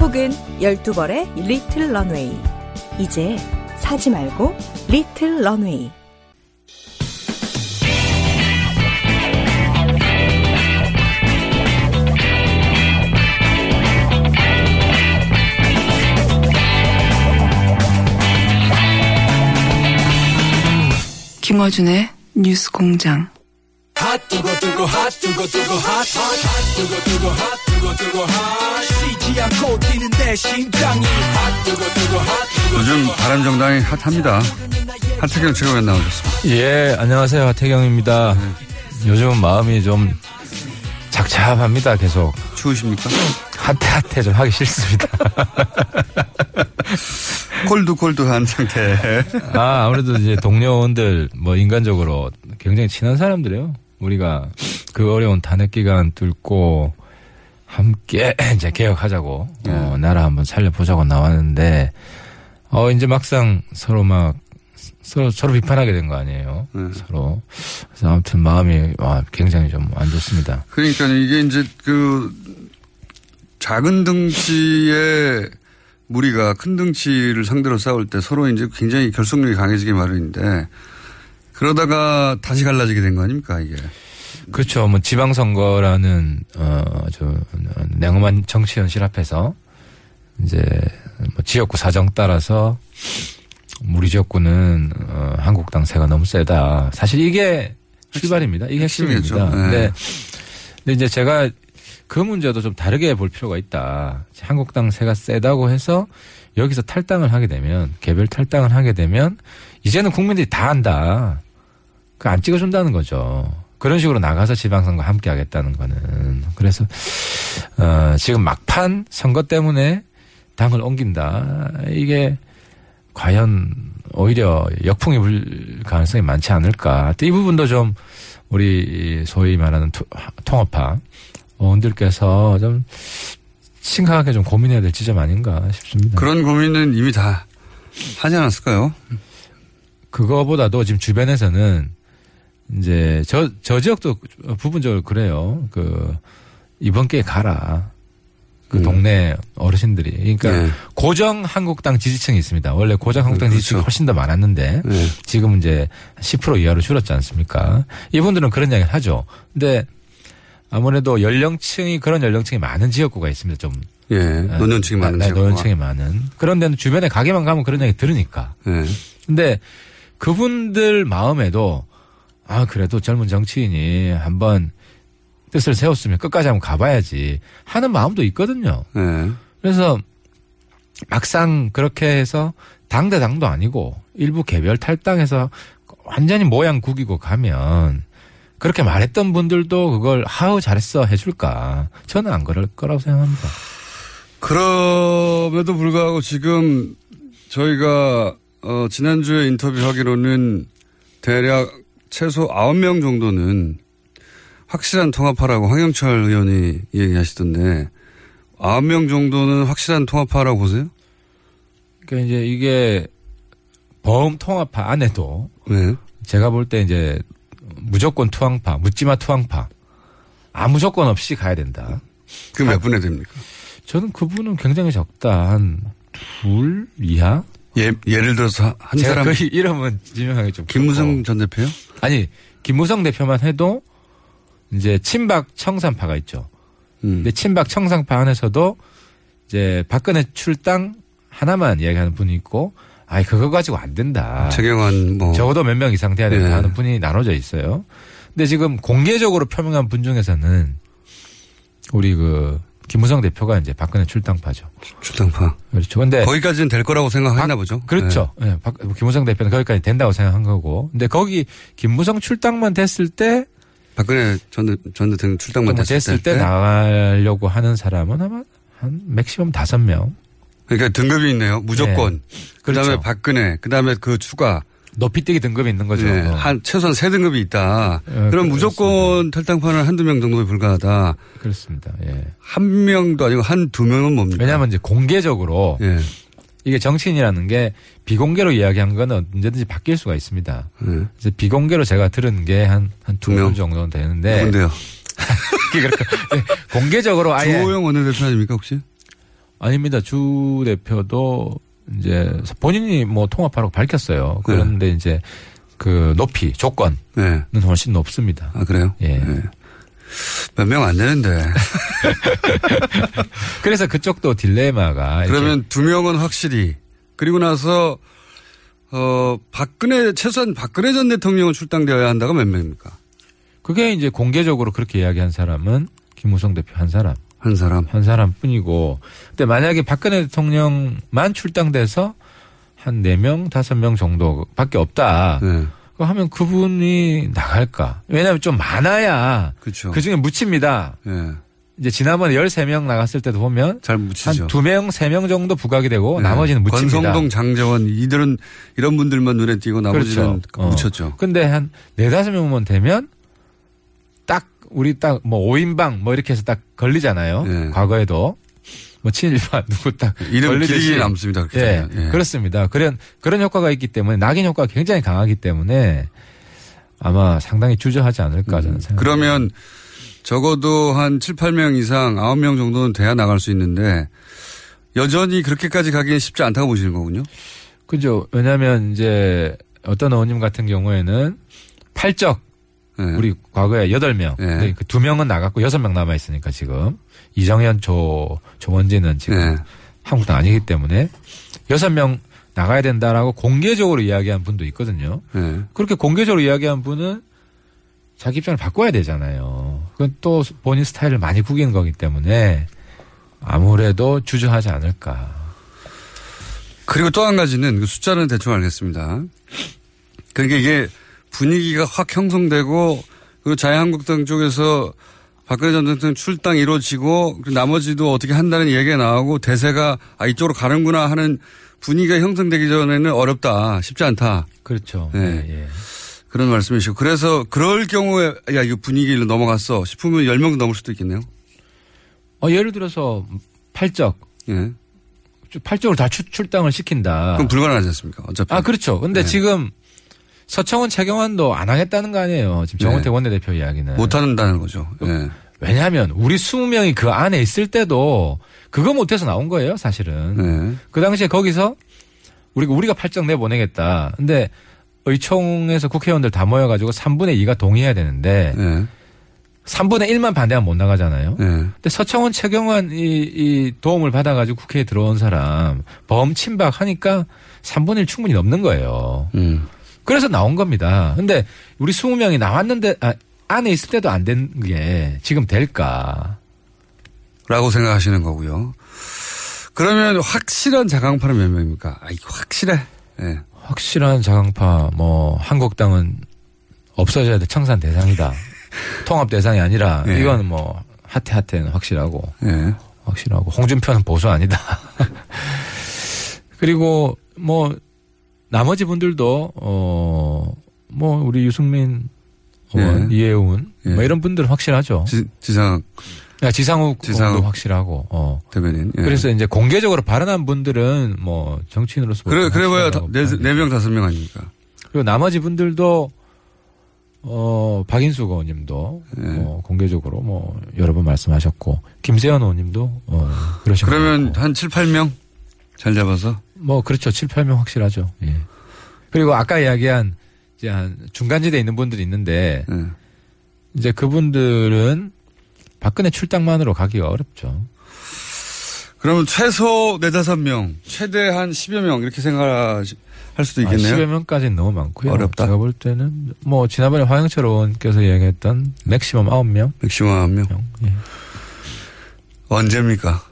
혹은 12벌의 리틀 런웨이. 이제 사지 말고 리틀 런웨이. 김어준의 뉴스 공장. 요즘 바람정당이 핫합니다. 하태경 최고위원 나오셨습니다. 예, 안녕하세요. 하태경입니다. 요즘 마음이 좀 착잡합니다. 계속. 추우십니까? 핫핫해 좀 하기 싫습니다. 콜드 콜드한 상태. 아, 아무래도 이제 동료원들 뭐 인간적으로 굉장히 친한 사람들이에요. 우리가 그 어려운 탄핵 기간 뚫고 함께 이제 개혁하자고 어, 나라 한번 살려보자고 나왔는데 어 이제 막상 서로 막 서로 서로 비판하게 된 거 아니에요. 네. 서로 그래서 아무튼 마음이 와, 굉장히 좀 안 좋습니다. 그러니까 이게 이제 그 작은 덩치의 무리가 큰 덩치를 상대로 싸울 때 서로 이제 굉장히 결속력이 강해지기 마련인데 그러다가 다시 갈라지게 된 거 아닙니까 이게. 그렇죠. 뭐 지방선거라는 어저 냉엄한 정치 현실 앞에서 이제 뭐 지역구 사정 따라서 우리 지역구는 어 한국 당 세가 너무 세다. 사실 이게 출발입니다. 이게. 핵심입니다. 네. 근데, 근데 이제 제가 그 문제도 좀 다르게 볼 필요가 있다. 한국 당 세가 세다고 해서 여기서 탈당을 하게 되면 개별 탈당을 하게 되면 이제는 국민들이 다 안다. 그 안 찍어준다는 거죠. 그런 식으로 나가서 지방선거 함께 하겠다는 거는. 그래서, 어, 지금 막판 선거 때문에 당을 옮긴다. 이게 과연 오히려 역풍이 불 가능성이 많지 않을까. 또 이 부분도 좀 우리 소위 말하는 투- 통합파 의원들께서 좀 심각하게 좀 고민해야 될 지점 아닌가 싶습니다. 그런 고민은 이미 다 하지 않았을까요? 그거보다도 지금 주변에서는 이제 저, 저 지역도 부분적으로 그래요. 그, 이번 기회에 가라. 그 음. 동네 어르신들이. 그러니까 네. 고정 한국당 지지층이 있습니다. 원래 고정 한국당 네, 지지층이 그렇죠. 훨씬 더 많았는데 네. 지금 이제 10% 이하로 줄었지 않습니까? 이분들은 그런 이야기를 하죠. 근데 아무래도 연령층이 그런 연령층이 많은 지역구가 있습니다. 좀 예. 노년층이 많은 네. 노년층이 많은 그런 데는 주변에 가게만 가면 그런 얘기 들으니까. 예. 근데 그분들 마음에도 아 그래도 젊은 정치인이 한번 뜻을 세웠으면 끝까지 한번 가봐야지 하는 마음도 있거든요. 예. 그래서 막상 그렇게 해서 당대 당도 아니고 일부 개별 탈당해서 완전히 모양 구기고 가면 그렇게 말했던 분들도 그걸 하우 잘했어 해줄까? 저는 안 그럴 거라고 생각합니다. 그럼에도 불구하고 지금 저희가 어, 지난주에 인터뷰하기로는 대략 최소 9명 정도는 확실한 통합하라고 황영철 의원이 얘기하시던데 9명 정도는 확실한 통합하라고 보세요? 그러니까 이제 이게 보험 통합파 안에도 네. 제가 볼 때 이제 무조건 투항파, 묻지마 투항파. 아무 조건 없이 가야 된다. 그 몇 분에 됩니까? 저는 그분은 굉장히 적다. 한 둘 이하? 예, 예를 들어서 한 제가 사람 그 이름은 지명하기 좀 김무성. 전 대표요? 아니 김무성 대표만 해도 이제 친박 청산파가 있죠. 음. 근데 친박 청산파 안에서도 이제 박근혜 출당 하나만 이야기하는 분이 있고, 아이 그거 가지고 안 된다. 최경환 뭐 적어도 몇 명 이상 돼야 된다 네. 하는 분이 나눠져 있어요. 근데 지금 공개적으로 표명한 분 중에서는 우리 그 김무성 대표가 이제 박근혜 출당파죠. 출당파. 그렇죠. 근데 거기까지는 될 거라고 생각했나 박- 보죠. 그렇죠. 예, 박- 김무성 대표는 거기까지 된다고 생각한 거고. 근데 거기 김무성 출당만 됐을 때, 네. 박근혜 전, 대- 전 대통령 출당만 뭐 됐을, 됐을 때 나가려고 하는 사람은 아마 한 맥시멈 다섯 명 그러니까 등급이 있네요. 무조건. 그다음에 그렇죠. 박근혜, 그다음에 그 추가. 높이뛰기 등급이 있는 거죠. 예, 어. 한 최소한 세 등급이 있다. 예, 그럼 무조건 탈당파는 한두 명 정도에 불과하다. 그렇습니다. 예. 한 명도 아니고 한 두 명은 뭡니까? 왜냐하면 이제 공개적으로 예. 이게 정치인이라는 게 비공개로 이야기한 거는 언제든지 바뀔 수가 있습니다. 예. 그래서 비공개로 제가 들은 게 한 한두두 명? 명 정도는 되는데 누군데요? 예, 공개적으로 아예 주호영 원내대표 아닙니까 혹시? 아닙니다. 주 대표도 이제 본인이 뭐 통합하라고 밝혔어요. 그런데 이제 그 높이 조건은 네. 훨씬 높습니다. 아 그래요? 예. 몇명 안 되는데. 그래서 그쪽도 딜레마가 그러면 두 명은 확실히 그리고 나서 어 박근혜 최소한 박근혜 전 대통령은 출당되어야 한다가 몇 명입니까? 그게 이제 공개적으로 그렇게 이야기한 사람은 김무성 대표 한 사람, 한 사람. 한 사람 뿐이고. 근데 만약에 박근혜 대통령만 출당돼서 한 네명 다섯 명 정도밖에 없다. 네. 하면 그분이 나갈까? 왜냐하면 좀 많아야 그렇죠. 그 중에 묻힙니다. 예. 이제 지난번에 13명 나갔을 때도 보면 잘 묻히죠. 한두 명, 세명 정도 부각이 되고 네. 나머지는 묻힙니다. 권성동, 장재원 이들은 이런 분들만 눈에 띄고 나머지는 그렇죠. 어. 묻혔죠. 근데 한 네다섯 명만 되면 딱 우리 딱 뭐 5인방 뭐 이렇게 해서 딱 걸리잖아요. 네. 과거에도 뭐 친일파 누구 딱 이름 걸리듯이. 길게 남습니다. 예. 예. 그렇습니다. 그런 그런 효과가 있기 때문에 낙인 효과가 굉장히 강하기 때문에 아마 상당히 주저하지 않을까 저는 생각합니다. 음. 그러면 적어도 한 7, 8명 이상 9명 정도는 돼야 나갈 수 있는데 여전히 그렇게까지 가기엔 쉽지 않다고 보시는 거군요. 그죠. 왜냐하면 이제 어떤 의원님 같은 경우에는 팔적 예. 우리 과거에 여덟 명, 네. 그두 명은 나갔고 여섯 명 남아 있으니까 지금 이정현, 조 조원진은 지금 네. 한국당 아니기 때문에 여섯 명 나가야 된다라고 공개적으로 이야기한 분도 있거든요. 예. 그렇게 공개적으로 이야기한 분은 자기 입장을 바꿔야 되잖아요. 그건 또 본인 스타일을 많이 구기는 거기 때문에 아무래도 주저하지 않을까. 그리고 또 한 가지는 그 숫자는 대충 알겠습니다. 그러니까 이게 분위기가 확 형성되고 그리고 자유한국당 쪽에서 박근혜 전 대통령 출당 이루어지고 나머지도 어떻게 한다는 얘기가 나오고 대세가 아 이쪽으로 가는구나 하는 분위기가 형성되기 전에는 어렵다 쉽지 않다 그렇죠. 네. 예, 예. 그런 말씀이시고 그래서 그럴 경우에 야 이거 분위기로 넘어갔어 싶으면 10명도 넘을 수도 있겠네요. 어, 예를 들어서 팔적, 예. 팔적으로 다 출, 출당을 시킨다. 그럼 불가능하지 않습니까? 어차피. 아, 그렇죠. 근데 네. 지금 서청원 최경환도 안 하겠다는 거 아니에요. 지금 정호택 네. 원내대표 이야기는. 못 한다는 거죠. 예. 왜냐하면 우리 20명이 그 안에 있을 때도 그거 못해서 나온 거예요, 사실은. 네. 그 당시에 거기서 우리가 우리가 팔적 내보내겠다. 근데 의총에서 국회의원들 다 모여가지고 3분의 2가 동의해야 되는데 예. 3분의 1만 반대하면 못 나가잖아요. 예. 근데 서청원 최경환 이, 이 도움을 받아가지고 국회에 들어온 사람 범침박 하니까 3분의 1 충분히 넘는 거예요. 음. 그래서 나온 겁니다. 근데 우리 20명이 나왔는데 아, 안에 있을 때도 안 된 게 지금 될까? 라고 생각하시는 거고요. 그러면 확실한 자강파는 몇 명입니까? 아, 이거 확실해. 예. 확실한 자강파 뭐 한국당은 없어져야 돼 청산 대상이다. 통합 대상이 아니라 네. 이건 뭐 하태 하태는 확실하고 예. 확실하고 홍준표는 보수 아니다. 그리고 뭐 나머지 분들도 어뭐 우리 유승민 의원, 예. 이해운 예. 뭐 이런 분들은 확실하죠. 지, 지상 야, 지상욱 지상욱. 의원도 확실하고 어. 대변인. 예. 그래서 이제 공개적으로 발언한 분들은 뭐 정치인으로서 그래, 그래봐야 봐요. 네 명, 다섯 명 아닙니까? 그리고 나머지 분들도 어 박인수 의원님도 예. 어, 공개적으로 뭐 여러 번 말씀하셨고 김세현 의원님도 어 그러신 그러면. 한 7, 8명? 잘 잡아서? 뭐 그렇죠 7, 8명 확실하죠. 예. 그리고 아까 이야기한 이제 한 중간지대에 있는 분들이 있는데 예. 이제 그분들은 박근혜 출당만으로 가기가 어렵죠. 그러면 최소 네다섯 명, 최대 한 10여 명 이렇게 생각할 수도 있겠네요. 아, 10여 명까지는 너무 많고요. 어렵다. 제가 볼 때는 뭐 지난번에 화영철 의원께서 이야기했던 맥시멈 9명. 맥시멈 한 명. 예. 언제입니까?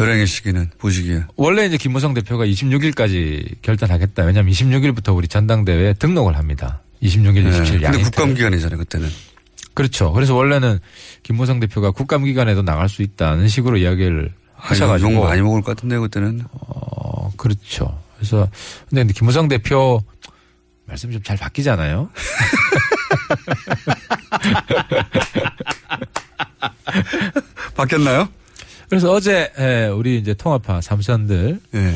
결행의 시기는 보시기에. 원래 이제 김무성 대표가 26일까지 결단하겠다. 왜냐하면 26일부터 우리 전당대회에 등록을 합니다. 26일, 27일 예. 근데. 국감 기간이잖아요, 그때는. 그렇죠. 그래서 원래는 김무성 대표가 국감 기간에도 나갈 수 있다는 식으로 이야기를 하셔가지고. 욕 많이 먹을 것 같은데 그때는. 어, 그렇죠. 그래서 근데 김무성 대표 말씀 좀 잘 바뀌잖아요. 바뀌었나요? 그래서 어제 예, 우리 이제 통합파 삼선들 예.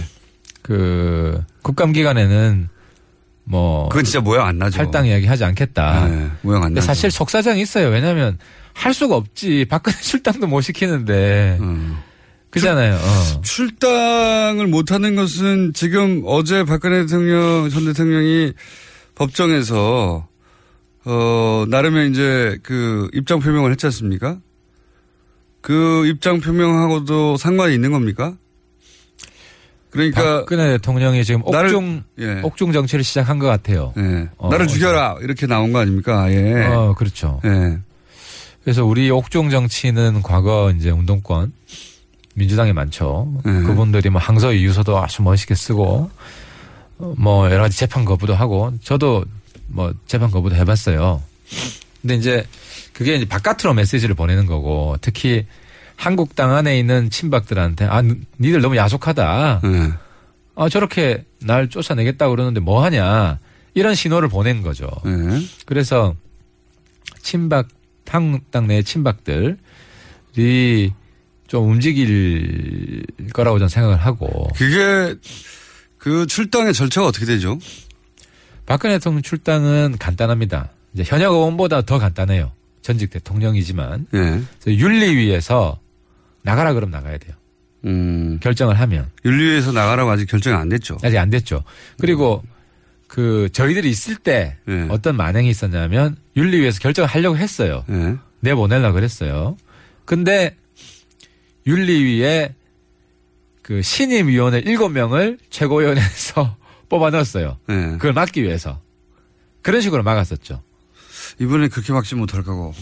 그 국감 기간에는 뭐 그건 진짜 모양 안 나죠. 탈당 이야기 하지 않겠다. 예, 모양 안 근데 나죠. 사실 속사정이 있어요. 왜냐하면 할 수가 없지. 박근혜 출당도 못 시키는데 음. 그잖아요. 어. 출당을 못하는 것은 지금 어제 박근혜 대통령 전 대통령이 법정에서 어 나름의 이제 그 입장 표명을 했지 않습니까? 그 입장 표명하고도 상관이 있는 겁니까? 그러니까 박근혜 대통령이 지금 나를- 옥중 예. 옥중 정치를 시작한 것 같아요. 예. 어, 나를. 죽여라 이렇게 나온 거 아닙니까? 예. 어 그렇죠. 예. 그래서 우리 옥중 정치는 과거 이제 운동권 민주당에 많죠. 네. 그분들이 뭐 항소 이유서도 아주 멋있게 쓰고 어, 뭐 여러 가지 재판 거부도 하고 저도 뭐 재판 거부도 해봤어요. 근데 이제 그게 이제 바깥으로 메시지를 보내는 거고 특히 한국당 안에 있는 친박들한테 아 니들 너무 야속하다. 예. 아 저렇게 날 쫓아내겠다 고 그러는데 뭐 하냐 이런 신호를 보낸 거죠. 예. 그래서 친박 한국당 내 친박들이 좀 움직일 거라고 저는 생각을 하고 그게 그 출당의 절차가 어떻게 되죠? 박근혜 대통령 출당은 간단합니다. 이제 현역 의원보다 더 간단해요. 전직 대통령이지만 예. 그래서 윤리위에서 나가라 그럼 나가야 돼요. 음. 결정을 하면 윤리위에서 나가라고 아직 결정이 안 됐죠. 아직 안 됐죠. 그리고 그 저희들이 있을 때 예. 어떤 만행이 있었냐면 윤리위에서 결정을 하려고 했어요. 예. 내보내려 그랬어요. 근데 윤리위에 그 신임위원회 7명을 최고위원회에서 뽑아 넣었어요. 예. 그걸 막기 위해서. 그런 식으로 막았었죠. 이번에 그렇게 막지 못할 거고.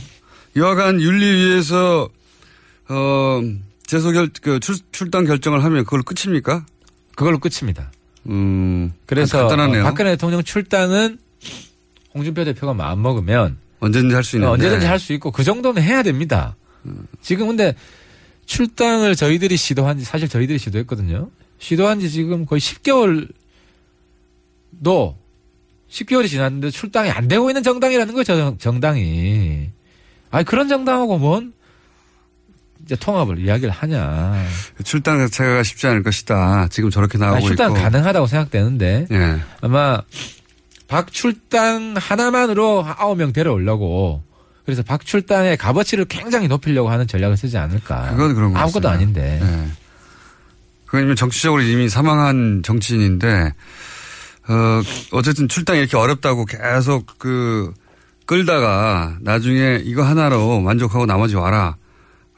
여하간 윤리위에서, 어, 재소 결, 그 출, 출당 결정을 하면 그걸 끝입니까? 그걸로 끝입니다. 음. 그래서 간단하네요. 어, 박근혜 대통령 출당은 홍준표 대표가 마음 먹으면 언제든지 할 수 있는데. 언제든지 할 수 있고 그 정도는 해야 됩니다. 지금 근데 출당을 저희들이 시도한 지 사실 저희들이 시도했거든요. 시도한 지 지금 거의 10개월도 10개월이 지났는데 출당이 안 되고 있는 정당이라는 거죠, 정- 정당이. 아니 그런 정당하고 뭔 이제 통합을 이야기를 하냐. 출당 자체가 쉽지 않을 것이다. 지금 저렇게 나오고 아니, 출당 있고. 가능하다고 생각되는데 예. 아마 박출당 하나만으로 아홉 명 데려오려고 그래서 박출당의 값어치를 굉장히 높이려고 하는 전략을 쓰지 않을까. 그건 그런 것 아무것도. 아닌데. 예. 그건 이미 정치적으로 이미 사망한 정치인인데, 어, 어쨌든 출당이 이렇게 어렵다고 계속 그, 끌다가 나중에 이거 하나로 만족하고 나머지 와라.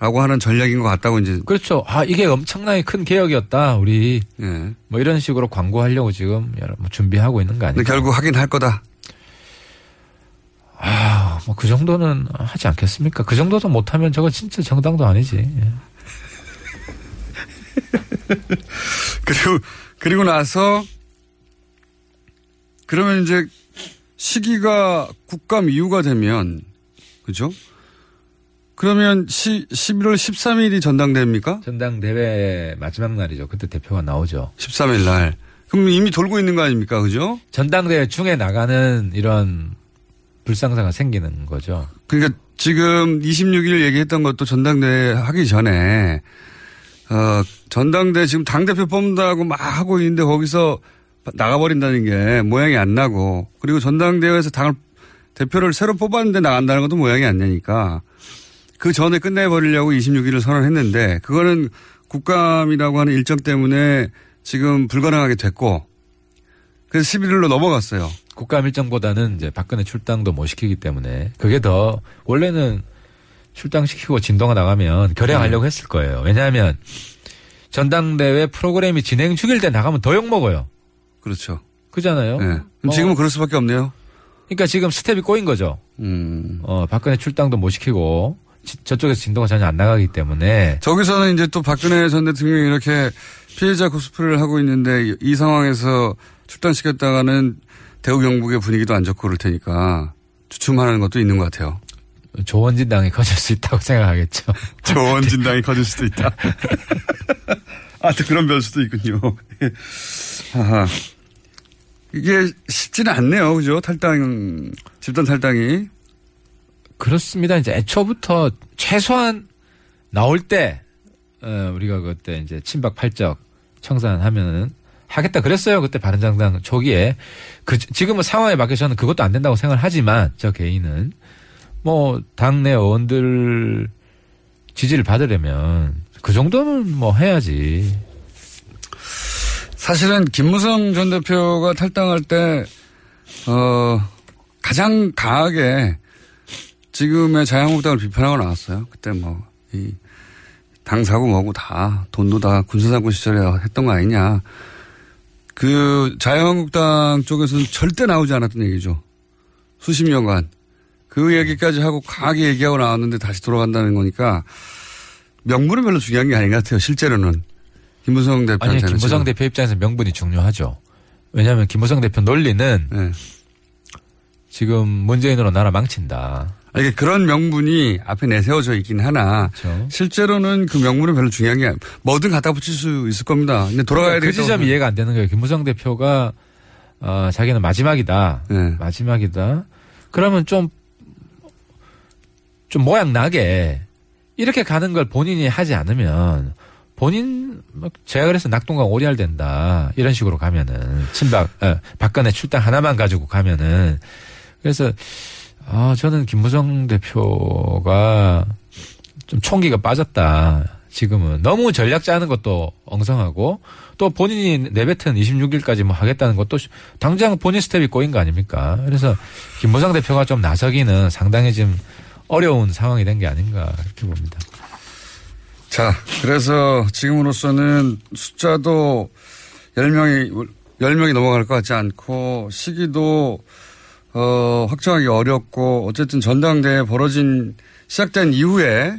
라고 하는 전략인 것 같다고 이제, 그렇죠. 아 이게 엄청나게 큰 개혁이었다. 우리 예. 뭐 이런 식으로 광고하려고 지금 뭐 준비하고 있는 거 아닐까. 결국 하긴 할 거다. 아, 뭐 그 정도는 하지 않겠습니까? 그 정도도 못하면 저거 진짜 정당도 아니지. 예. 그리고, 그리고 나서, 그러면 이제 시기가 국감 이후가 되면, 그죠? 그러면 시, 11월 13일이 전당대입니까? 전당대회 마지막 날이죠. 그때 대표가 나오죠. 13일 날. 그럼 이미 돌고 있는 거 아닙니까? 그죠? 전당대회 중에 나가는 이런 불상사가 생기는 거죠. 그러니까 지금 26일 얘기했던 것도 전당대회 하기 전에, 어, 전당대 지금 당대표 뽑는다고 막 하고 있는데 거기서 나가버린다는 게 모양이 안 나고, 그리고 전당대회에서 당을, 대표를 새로 뽑았는데 나간다는 것도 모양이 안 나니까, 그 전에 끝내버리려고 26일을 선언했는데, 그거는 국감이라고 하는 일정 때문에 지금 불가능하게 됐고, 그래서 11일로 넘어갔어요. 국감 일정보다는 이제 박근혜 출당도 못 시키기 때문에 그게 더 원래는 출당시키고 진도가 나가면 결행하려고 했을 거예요. 왜냐하면 전당대회 프로그램이 진행 중일 때 나가면 더 욕먹어요. 그렇죠. 그잖아요. 예. 어, 지금은 그럴 수밖에 없네요. 그러니까 지금 스텝이 꼬인 거죠. 음. 어, 박근혜 출당도 못 시키고 지- 저쪽에서 진도가 전혀 안 나가기 때문에 저기서는 이제 또 박근혜 전 대통령이 이렇게 피해자 코스프레를 하고 있는데 이, 이 상황에서 출당시켰다가는 대우 경북의 분위기도 안 좋고 그럴 테니까 주춤하는 것도 있는 것 같아요. 조원진당이 커질 수 있다고 생각하겠죠. 조원진당이 커질 수도 있다. 아, 또 그런 변수도 있군요. 아하. 이게 쉽지는 않네요. 그죠? 탈당, 집단 탈당이. 그렇습니다. 이제 애초부터 최소한 나올 때, 어, 우리가 그때 이제 친박 팔적 청산하면은 하겠다 그랬어요. 그때 바른정당 초기에. 그, 지금은 상황에 맞게 저는 그것도 안 된다고 생각을 하지만, 저 개인은. 뭐, 당내 의원들 지지를 받으려면 그 정도는 뭐 해야지. 사실은 김무성 전 대표가 탈당할 때, 어, 가장 강하게 지금의 자유한국당을 비판하고 나왔어요. 그때 뭐, 이, 당 사고 뭐고 다, 돈도 다 군사상권 시절에 했던 거 아니냐. 그 자유한국당 쪽에서는 절대 나오지 않았던 얘기죠. 수십 년간. 그 얘기까지 하고 강하게 얘기하고 나왔는데 다시 돌아간다는 거니까 명분은 별로 중요한 게 아닌 것 같아요. 실제로는. 김무성 대표한테는. 아니, 김무성. 대표 입장에서 명분이 중요하죠. 왜냐하면 김무성 대표 논리는 네. 지금 문재인으로 나라 망친다. 아니, 그런 명분이 앞에 내세워져 있긴 하나 그렇죠. 실제로는 그 명분은 별로 중요한 게 뭐든 갖다 붙일 수 있을 겁니다. 근데 돌아가야 그 되겠다. 지점 이 이해가 안 되는 거예요. 김무성 대표가 어, 자기는 마지막이다. 네. 마지막이다. 그러면 좀, 좀 모양 나게 이렇게 가는 걸 본인이 하지 않으면 본인, 뭐 제가 그래서 낙동강 오리알 된다. 이런 식으로 가면은 친박, 어, 박근혜 출당 하나만 가지고 가면은 그래서 아, 저는 김무성 대표가 좀 총기가 빠졌다. 지금은 너무 전략 짜는 것도 엉성하고 또 본인이 내뱉은 26일까지 뭐 하겠다는 것도 당장 본인 스텝이 꼬인 거 아닙니까? 그래서 김무성 대표가 좀 나서기는 상당히 좀 어려운 상황이 된 게 아닌가 이렇게 봅니다. 자, 그래서 지금으로서는 숫자도 10명이, 10명이 넘어갈 것 같지 않고 시기도 어, 확정하기 어렵고 어쨌든 전당대회 벌어진 시작된 이후에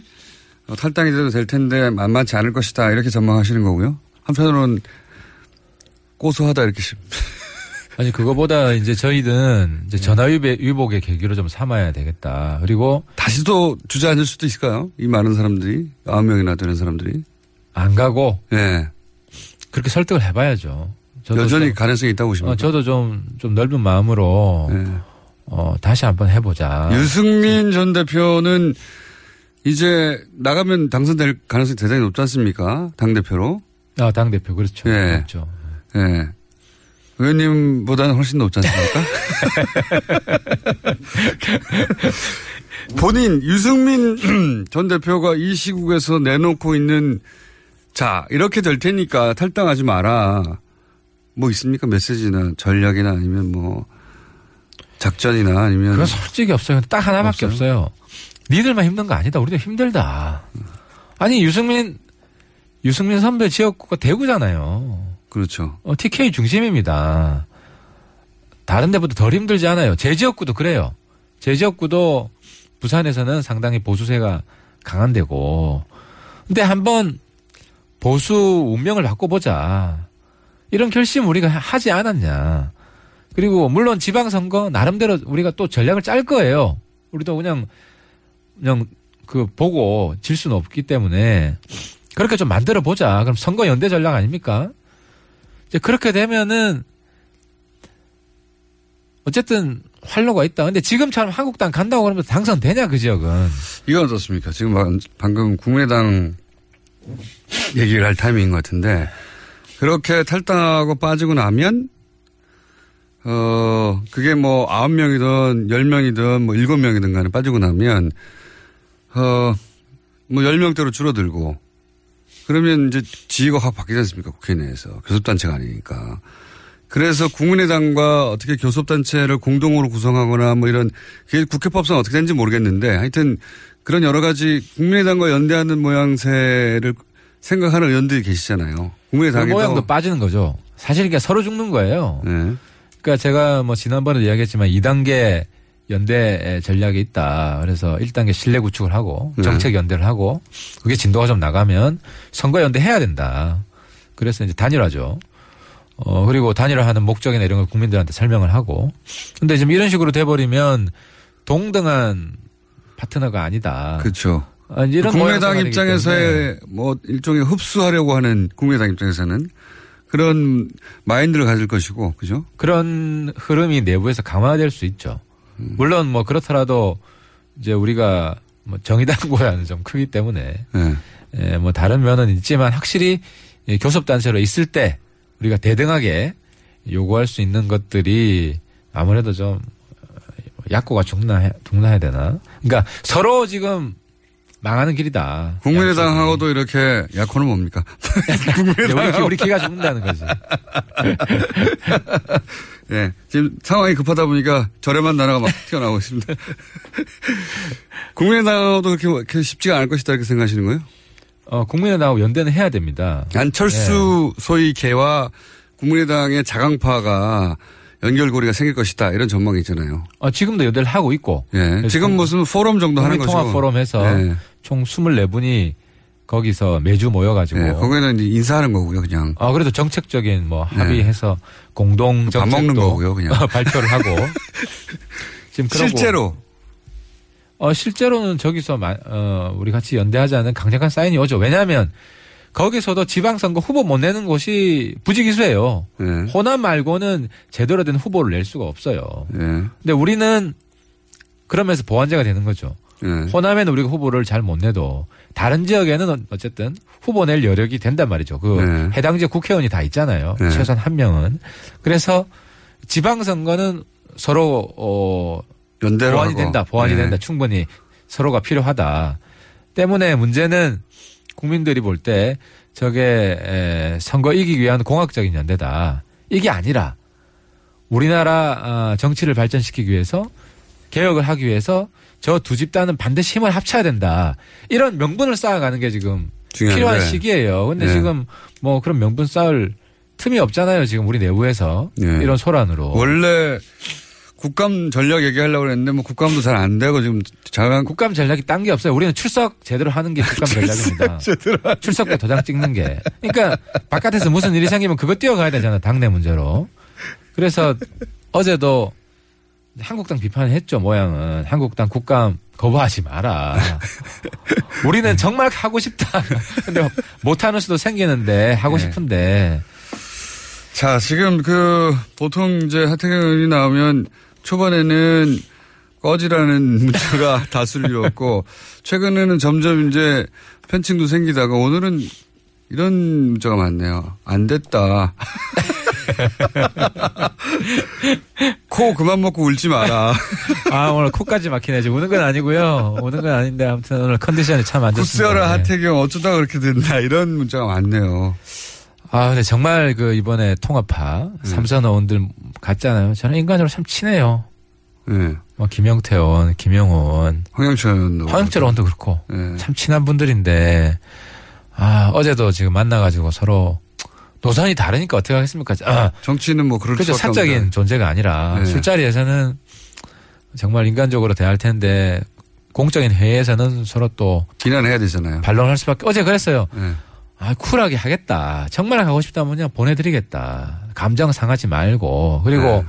어, 탈당이 돼도 될 텐데 만만치 않을 것이다 이렇게 전망하시는 거고요. 한편으로는 고소하다 이렇게 심- 아니 그거보다 이제 저희는 이제 전화 위복의 계기로 좀 삼아야 되겠다. 그리고 다시 또 주저앉을 수도 있을까요? 이 많은 사람들이 아홉 명이나 되는 사람들이 안 가고 예 그렇게 설득을 해봐야죠. 여전히 좀- 가능성이 있다고 보십니까? 어, 저도 좀, 좀 넓은 마음으로, 예. 어, 다시 한번 해보자. 유승민 전 대표는 이제 나가면 당선될 가능성이 대단히 높지 않습니까? 당대표로. 아, 당대표, 그렇죠. 예. 그렇죠. 예. 의원님보다는 훨씬 높지 않습니까? 본인, 유승민 전 대표가 이 시국에서 내놓고 있는 자, 이렇게 될 테니까 탈당하지 마라. 뭐 있습니까? 메시지나 전략이나 아니면 뭐 작전이나 아니면 그건 솔직히 없어요. 딱 하나밖에 없어요? 없어요. 니들만 힘든 거 아니다. 우리도 힘들다. 아니, 유승민, 유승민 선배 지역구가 대구잖아요. 그렇죠. 어, TK 중심입니다. 다른 데보다 덜 힘들지 않아요. 제 지역구도 그래요. 제 지역구도 부산에서는 상당히 보수세가 강한 데고. 근데 한번 보수 운명을 바꿔보자. 이런 결심 우리가 하지 않았냐. 그리고 물론 지방선거 나름대로 우리가 또 전략을 짤 거예요. 우리도 그냥 그냥 그 보고 질 수는 없기 때문에 그렇게 좀 만들어 보자. 그럼 선거 연대 전략 아닙니까? 그렇게 되면은 어쨌든 활로가 있다. 근데 지금처럼 한국당 간다고 그러면 당선되냐 그 지역은. 이건 어떻습니까? 지금 방- 방금 국민의당 얘기를 할 타이밍인 것 같은데 그렇게 탈당하고 빠지고 나면 어 그게 뭐 아홉 명이든 열 명이든 뭐 일곱 명이든 간에 빠지고 나면 어뭐 열 명대로 줄어들고 그러면 이제 지위가 확 바뀌지 않습니까? 국회 내에서 교섭단체가 아니니까. 그래서 국민의당과 어떻게 교섭단체를 공동으로 구성하거나 뭐 이런 그게 국회법상 어떻게 되는지 모르겠는데 하여튼 그런 여러 가지 국민의당과 연대하는 모양새를 생각하는 의원들이 계시잖아요. 그 국민의당이 모양도 빠지는 거죠. 사실 이게 서로 죽는 거예요. 네. 그러니까 제가 뭐 지난번에도 이야기했지만 2단계 연대 전략이 있다. 그래서 1단계 신뢰 구축을 하고 네. 정책 연대를 하고 그게 진도가 좀 나가면 선거 연대 해야 된다. 그래서 이제 단일화죠. 어, 그리고 단일화하는 목적이나 이런 걸 국민들한테 설명을 하고. 근데 지금 이런 식으로 돼 버리면 동등한 파트너가 아니다. 그렇죠. 아, 이런 국민의당 입장에서의 뭐 일종의 흡수하려고 하는 국민의당 입장에서는 그런 마인드를 가질 것이고, 그죠? 그런 흐름이 내부에서 강화될 수 있죠. 물론 뭐 그렇더라도 이제 우리가 뭐 정의당보다는 좀 크기 때문에 예. 예, 뭐 다른 면은 있지만 확실히 이 교섭단체로 있을 때 우리가 대등하게 요구할 수 있는 것들이 아무래도 좀 약고가 중나 중나야 되나? 그러니까 서로 지금 망하는 길이다. 국민의당하고도 이렇게 약혼은 뭡니까? 우리, 기- 우리 기가 죽는다는 거지. 예. 지금 상황이 급하다 보니까 저렴한 단어가 막 튀어나오고 있습니다. 국민의당하고도 그렇게, 그렇게 쉽지가 않을 것이다 이렇게 생각하시는 거예요? 어, 국민의당하고 연대는 해야 됩니다. 안철수 소위 개와 국민의당의 자강파가 연결고리가 생길 것이다 이런 전망이 있잖아요. 어, 지금도 연대를 하고 있고. 예. 지금 무슨 포럼 정도 하는 것이고. 통합 포럼에서 예. 총 24분이 거기서 매주 모여가지고. 예. 거기는 이제 인사하는 거고요, 그냥. 아, 그래도 정책적인 뭐 합의해서 공동 네. 밥 먹는 정책도 거고요, 그냥. 발표를 하고. 지금 실제로 어, 실제로는 저기서 마- 어, 우리 같이 연대하자는 강력한 사인이 오죠. 왜냐하면 거기서도 지방선거 후보 못 내는 곳이 부지기수예요. 예. 호남 말고는 제대로 된 후보를 낼 수가 없어요. 예. 근데 우리는 그러면서 보완제가 되는 거죠. 예. 호남에는 우리가 후보를 잘 못 내도 다른 지역에는 어쨌든 후보 낼 여력이 된단 말이죠. 그 네. 해당 지역 국회의원이 다 있잖아요. 네. 최소한 한 명은. 그래서 지방선거는 서로 어 연대로 보완이 하고. 된다. 보완이 예. 된다. 충분히 서로가 필요하다. 때문에 문제는 국민들이 볼 때 저게 에, 선거 이기기 위한 공학적인 연대다. 이게 아니라 우리나라 아, 정치를 발전시키기 위해서 개혁을 하기 위해서 저 두 집단은 반드시 힘을 합쳐야 된다. 이런 명분을 쌓아가는 게 지금 중요한데. 필요한 시기예요. 근데 네. 지금 뭐 그런 명분 쌓을 틈이 없잖아요. 지금 우리 내부에서 네. 이런 소란으로. 원래 국감 전략 얘기하려고 했는데 뭐 국감도 잘 안 되고 지금 자강 국감 전략이 딴 게 없어요. 우리는 출석 제대로 하는 게 국감 전략입니다. 출석 때 도장 찍는 게. 그러니까 바깥에서 무슨 일이 생기면 그거 뛰어가야 되잖아. 당내 문제로. 그래서 어제도 한국당 비판을 했죠. 모양은 한국당 국감 거부하지 마라. 우리는 정말 하고 싶다. 근데 못하는 수도 생기는데 하고 네. 싶은데 자, 지금 그 보통 이제 하태경 의원이 나오면 초반에는 꺼지라는 문자가 다수를 이뤘고 최근에는 점점 이제 편칭도 생기다가 오늘은 이런 문자가 많네요. 안 됐다. 코 그만 먹고 울지 마라. 아 오늘 코까지 막히네. 지금 우는 건 아니고요. 우는 건 아닌데 아무튼 오늘 컨디션이 참 안 좋습니다. 굳세어라 네. 하태경 어쩌다 그렇게 된다. 이런 문자가 많네요. 아, 근데 정말 그 이번에 통합파 네. 삼선 의원들 같잖아요. 저는 인간적으로 참 친해요. 예. 뭐 김영태 의원, 김영호 의원, 황영철 의원도. 황영철 의원도 그렇고 예. 참 친한 분들인데 아 어제도 지금 만나가지고 서로 노선이 다르니까 어떻게 하겠습니까? 아, 정치는 뭐 그럴 그렇죠. 사적인 없는데. 존재가 아니라 네. 술자리에서는 정말 인간적으로 대할 텐데 공적인 회의에서는 서로 또 비난해야 되잖아요. 반론할 수밖에 어제 그랬어요. 예. 아, 쿨하게 하겠다. 정말 가고 싶다면 그냥 보내드리겠다. 감정 상하지 말고. 그리고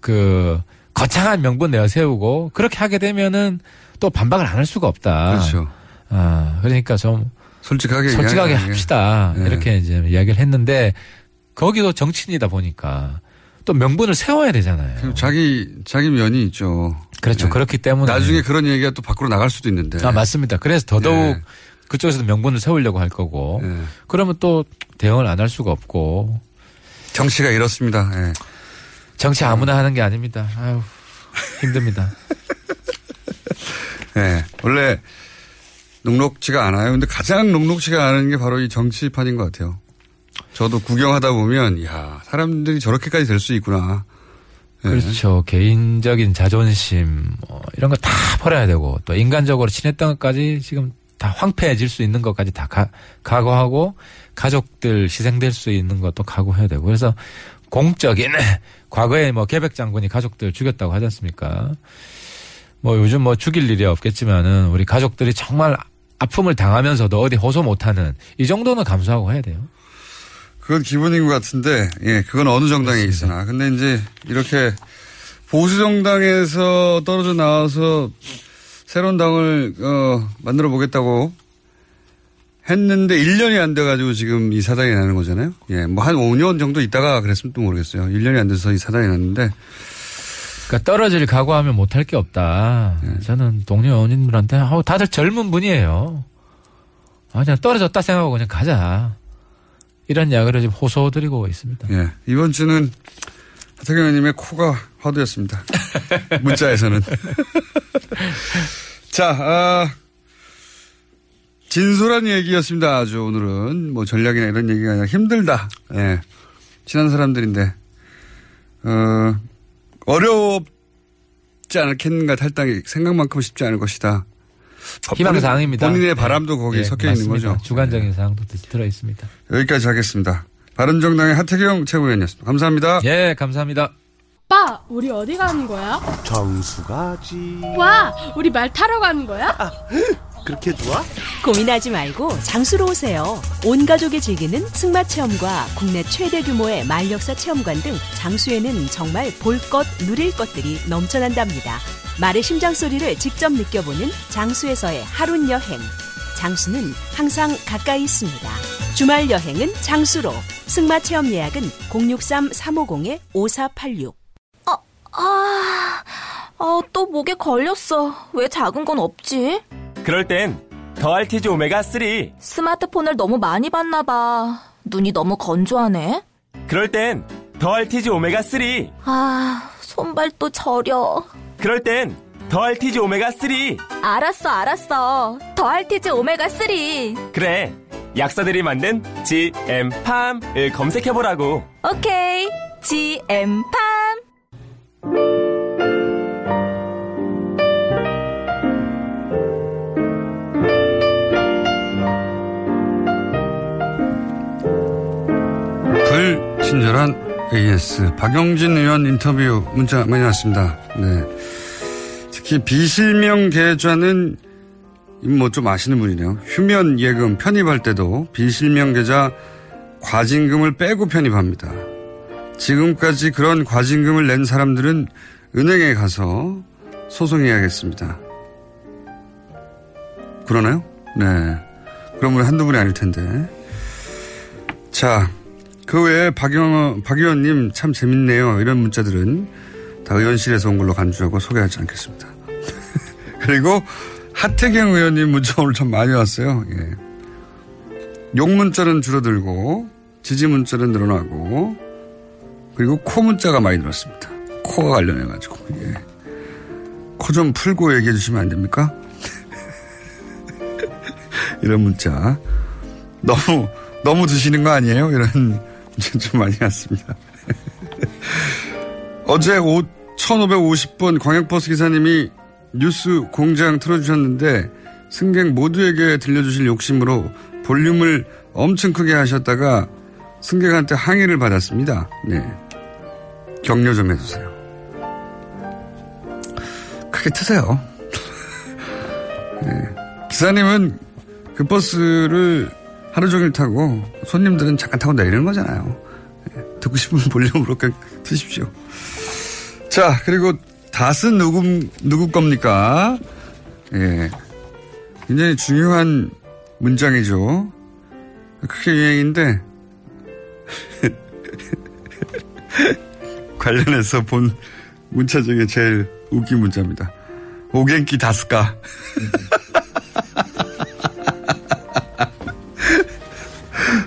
그 거창한 명분 내세우고 그렇게 하게 되면은 또 반박을 안 할 수가 없다. 그렇죠. 아, 그러니까 좀 솔직하게 솔직하게. 합시다. 네. 이렇게 이제 이야기를 했는데 거기도 정치인이다 보니까 또 명분을 세워야 되잖아요. 자기 자기 면이 있죠. 그렇죠. 네. 그렇기 때문에 나중에 그런 얘기가 또 밖으로 나갈 수도 있는데. 아 맞습니다. 그래서 더더욱 네. 그쪽에서도 명분을 세우려고 할 거고 예. 그러면 또 대응을 안 할 수가 없고 정치가 이렇습니다. 예. 정치 아무나 하는 게 아닙니다. 아유 힘듭니다. 예. 원래 녹록지가 않아요. 근데 가장 녹록지가 않은 게 바로 이 정치판인 것 같아요. 저도 구경하다 보면 야 사람들이 저렇게까지 될 수 있구나. 예. 그렇죠. 개인적인 자존심 뭐 이런 거 다 버려야 되고 또 인간적으로 친했던 것까지 지금 다 황폐해질 수 있는 것까지 다 가, 각오하고 가족들 희생될 수 있는 것도 각오해야 되고 그래서 공적인 과거에 뭐 계백 장군이 가족들 죽였다고 하지 않습니까? 뭐 요즘 뭐 죽일 일이 없겠지만은 우리 가족들이 정말 아픔을 당하면서도 어디 호소 못하는 이 정도는 감수하고 해야 돼요. 그건 기본인 것 같은데, 예, 그건 어느 정당에 있으나. 근데 이제 이렇게 보수 정당에서 떨어져 나와서 새로운 당을 어, 만들어 보겠다고 했는데 1년이 안 돼가지고 지금 이 사단이 나는 거잖아요. 예, 뭐 한 5년 정도 있다가 그랬으면 또 모르겠어요. 1년이 안 돼서 이 사단이 났는데 그러니까 떨어질 각오하면 못할 게 없다. 네. 저는 동료 의원님들한테 아우 다들 젊은 분이에요. 아 그냥 떨어졌다 생각하고 그냥 가자. 이런 이야기를 지금 호소드리고 있습니다. 예, 이번 주는 하 태경 의원님의 코가 화두였습니다. 문자에서는. 자, 아, 진솔한 얘기였습니다. 아주 오늘은 뭐 전략이나 이런 얘기가 아니라 힘들다. 예, 친한 사람들인데 어, 어렵지 않겠는가 탈당이 생각만큼 쉽지 않을 것이다. 희망 사항입니다. 본인의 네. 바람도 거기에 네, 섞여 있는 맞습니다. 거죠. 주관적인 사항도 들어 있습니다. 여기까지 하겠습니다. 바른정당의 하태경 최고위원이었습니다. 감사합니다. 예, 감사합니다. 오빠, 우리 어디 가는 거야? 정수 가지 와, 우리 말 타러 가는 거야? 그렇게 좋아? 고민하지 말고 장수로 오세요. 온 가족이 즐기는 승마 체험과 국내 최대 규모의 말 역사 체험관 등 장수에는 정말 볼 것, 누릴 것들이 넘쳐난답니다. 말의 심장 소리를 직접 느껴보는 장수에서의 하룬 여행. 장수는 항상 가까이 있습니다. 주말 여행은 장수로. 승마 체험 예약은 063-350-5486. 아, 아, 또 목에 걸렸어. 왜 작은 건 없지? 그럴 땐 더알티지 오메가 3. 스마트폰을 너무 많이 봤나 봐. 눈이 너무 건조하네. 그럴 땐 더알티지 오메가 3. 아, 손발도 저려. 그럴 땐 더알티지 오메가 3. 알았어, 알았어. 더알티즈 오메가 3. 그래. 약사들이 만든 GM팜을 검색해 보라고. 오케이. GM팜. 불친절한 AS 박영진 의원 인터뷰 문자 많이 왔습니다. 네. 특히 비실명 계좌는 뭐 좀 아시는 분이네요. 휴면 예금 편입할 때도 비실명 계좌 과징금을 빼고 편입합니다. 지금까지 그런 과징금을 낸 사람들은 은행에 가서 소송해야겠습니다. 그러나요? 네. 그런 분이 한두 분이 아닐 텐데. 자, 그 외에 박영, 박 의원님 참 재밌네요. 이런 문자들은 다 의원실에서 온 걸로 간주하고 소개하지 않겠습니다. 그리고 하태경 의원님 문자 오늘 참 많이 왔어요. 예. 욕 문자는 줄어들고 지지 문자는 늘어나고 그리고 코 문자가 많이 늘었습니다. 코와 관련해가지고. 예. 코 좀 풀고 얘기해 주시면 안 됩니까? 이런 문자. 너무, 너무 드시는 거 아니에요? 이런 문자 좀 많이 왔습니다. 어제 5, 1550번 광역버스 기사님이 뉴스 공장 틀어주셨는데 승객 모두에게 들려주실 욕심으로 볼륨을 엄청 크게 하셨다가 승객한테 항의를 받았습니다. 네. 격려 좀 해주세요. 크게 트세요. 네. 기사님은 그 버스를 하루 종일 타고 손님들은 잠깐 타고 내리는 거잖아요. 네. 듣고 싶은 볼륨으로 그냥 트십시오. 자, 그리고 닷은 누구, 누구 겁니까? 예. 굉장히 중요한 문장이죠. 크게 유행인데, 관련해서 본 문자 중에 제일 웃긴 문자입니다. 오겐키 다스까.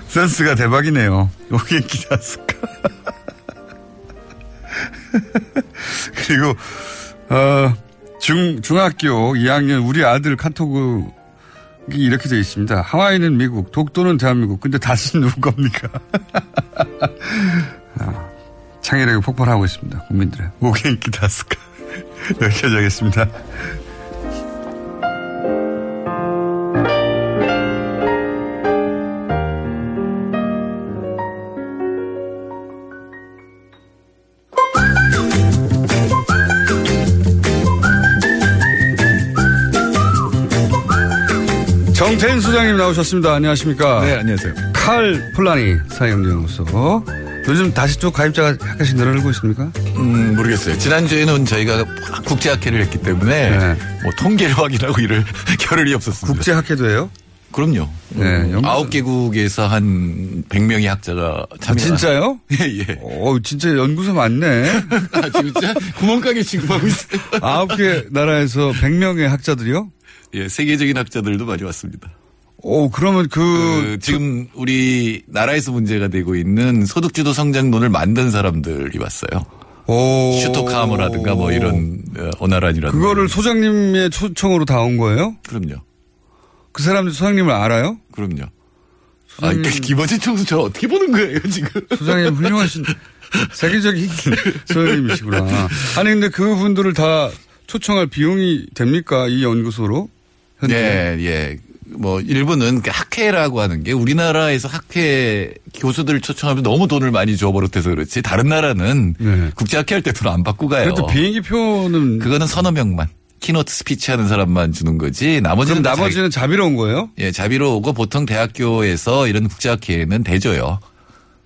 센스가 대박이네요. 오겐키 다스까. 그리고 어, 중 중학교 2학년 우리 아들 카톡이 이렇게 되어 있습니다. 하와이는 미국, 독도는 대한민국. 근데 다시 누구 겁니까? 아, 창의력이 폭발하고 있습니다. 국민들의 오겐키 다스카 여기까지 하겠습니다. 정태인 소장님 나오셨습니다. 안녕하십니까? 네, 안녕하세요. 칼 폴라니 사회경제연구소 요즘 다시 또 가입자가 약간씩 늘어나고 있습니까? 음, 모르겠어요. 지난주에는 저희가 국제학회를 했기 때문에 네. 뭐 통계를 확인하고 이럴 겨를이 없었습니다. 국제학회도 해요? 그럼요. 네, 음, 아홉 개국에서 한 100명의 학자가 참여. 진짜요? 예, 예. 어, 진짜 연구소 많네. 아, 진짜? 구멍가게 취급하고 있어요. 아홉 개 나라에서 100명의 학자들이요? 예, 세계적인 학자들도 많이 왔습니다. 오, 그러면 그, 그 지금 우리 나라에서 문제가 되고 있는 소득주도 성장론을 만든 사람들이 왔어요. 오. 슈토카모라든가 뭐 이런 어, 오나란이라든가. 그거를 소장님의 초청으로 다 온 거예요? 그럼요. 그 사람들 소장님을 알아요? 그럼요. 아, 그 김원진 총수 저 어떻게 보는 거예요, 지금? 소장님 훌륭하신 세계적인 소장님이시구나. 아니 근데 그분들을 다 초청할 비용이 됩니까 이 연구소로? 현재? 예, 예. 뭐 일부는 그 학회라고 하는 게 우리나라에서 학회 교수들을 초청하면 너무 돈을 많이 줘 버릇해서 그렇지 다른 나라는 네. 국제 학회 할 때 돈 안 받고 가요. 그래도 비행기 표는 그거는 서너 명만 keynote speech 하는 사람만 주는 거지 나머지는 그럼 나머지는 자비로 온 거예요? 예, 자비로 오고 보통 대학교에서 이런 국제 학회는 대줘요.